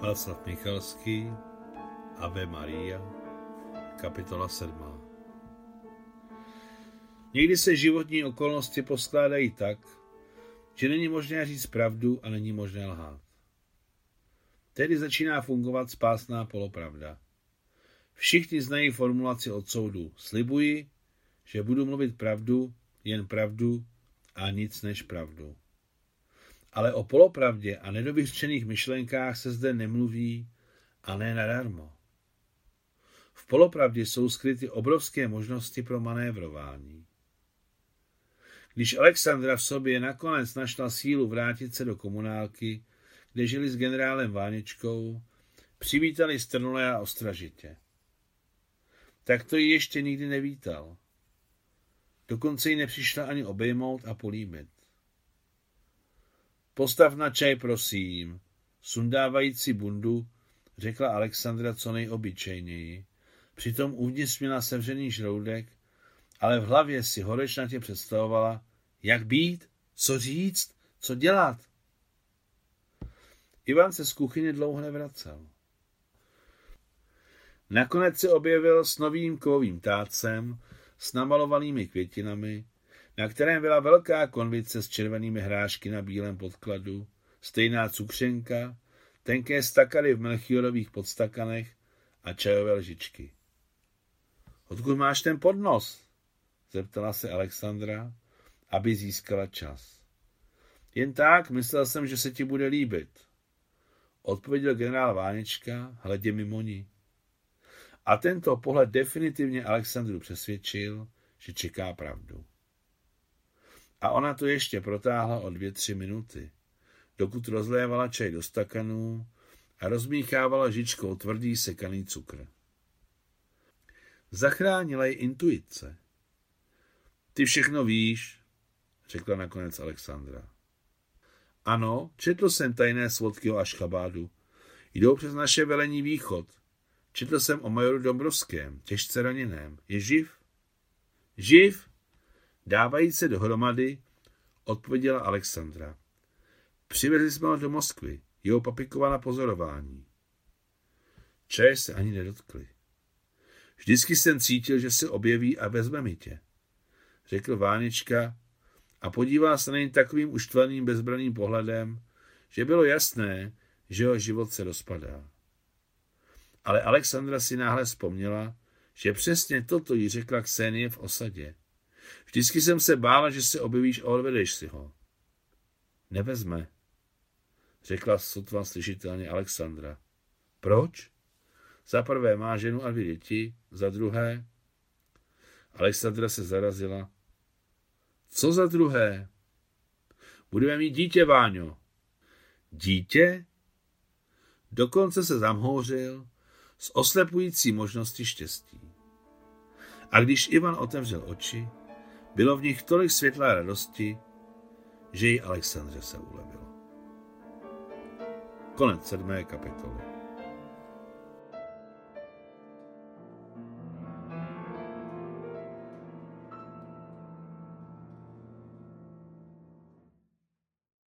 Václav Michalský, Ave Maria, kapitola 7. Někdy se životní okolnosti poskládají tak, že není možné říct pravdu a není možné lhát. Tedy začíná fungovat spásná polopravda. Všichni znají formulaci od soudu. Slibuji, že budu mluvit pravdu, jen pravdu a nic než pravdu. Ale o polopravdě a nedovyřčených myšlenkách se zde nemluví a ne nadarmo. V polopravdě jsou skryty obrovské možnosti pro manévrování. Když Alexandra v sobě nakonec našla sílu vrátit se do komunálky, kde žili s generálem Váničkou, přivítali strnulé a ostražitě. Tak to ji ještě nikdy nevítal. Dokonce ji nepřišla ani obejmout a políbit. Postav na čaj, prosím, sundávající bundu, řekla Alexandra co nejobyčejněji. Přitom uvnitř měla sevřený žloudek, ale v hlavě si horečnatě představovala, jak být, co říct, co dělat. Ivan se z kuchyně dlouho nevracel. Nakonec se objevil s novým kovovým tácem, s namalovanými květinami, na kterém byla velká konvice s červenými hrášky na bílém podkladu, stejná cukřenka, tenké stakary v melchiorových podstakanech a čajové lžičky. Odkud máš ten podnos? zeptala se Alexandra, aby získala čas. Jen tak, myslel jsem, že se ti bude líbit. Odpověděl generál Vánička, hledě mimo ní. A tento pohled definitivně Alexandru přesvědčil, že čeká pravdu. A ona to ještě protáhla o dvě, tři minuty, dokud rozlévala čaj do stakanů a rozmíchávala žičkou tvrdý sekaný cukr. Zachránila ji intuice. Ty všechno víš, řekla nakonec Alexandra. Ano, četl jsem tajné svodky o Ašchabádu. Jdou přes naše velení východ. Četl jsem o majoru Dombrovském, těžce raněném. Je živ? Živ? Dávají se dohromady, odpověděla Alexandra. Přivezli jsme ho do Moskvy, jeho papikova na pozorování. Čaje se ani nedotkli. Vždycky jsem cítil, že se objeví a vezme mi tě, řekl Vánička a podívá se na něj takovým uštvaným bezbraným pohledem, že bylo jasné, že jeho život se rozpadá. Ale Alexandra si náhle vzpomněla, že přesně toto jí řekla Ksenie v osadě. Vždycky jsem se bála, že se objevíš a odvedeš si ho. Nevezme, řekla sotva slyšitelně Alexandra. Proč? Za prvé má ženu a dvě děti, za druhé... Alexandra se zarazila. Co za druhé? Budeme mít dítě, Váňo. Dítě? Dokonce se zamhouřil s oslepující možností štěstí. A když Ivan otevřel oči, bylo v nich tolik světla a radosti, že i Alexandře se ulevilo. Konec sedmé kapitoly.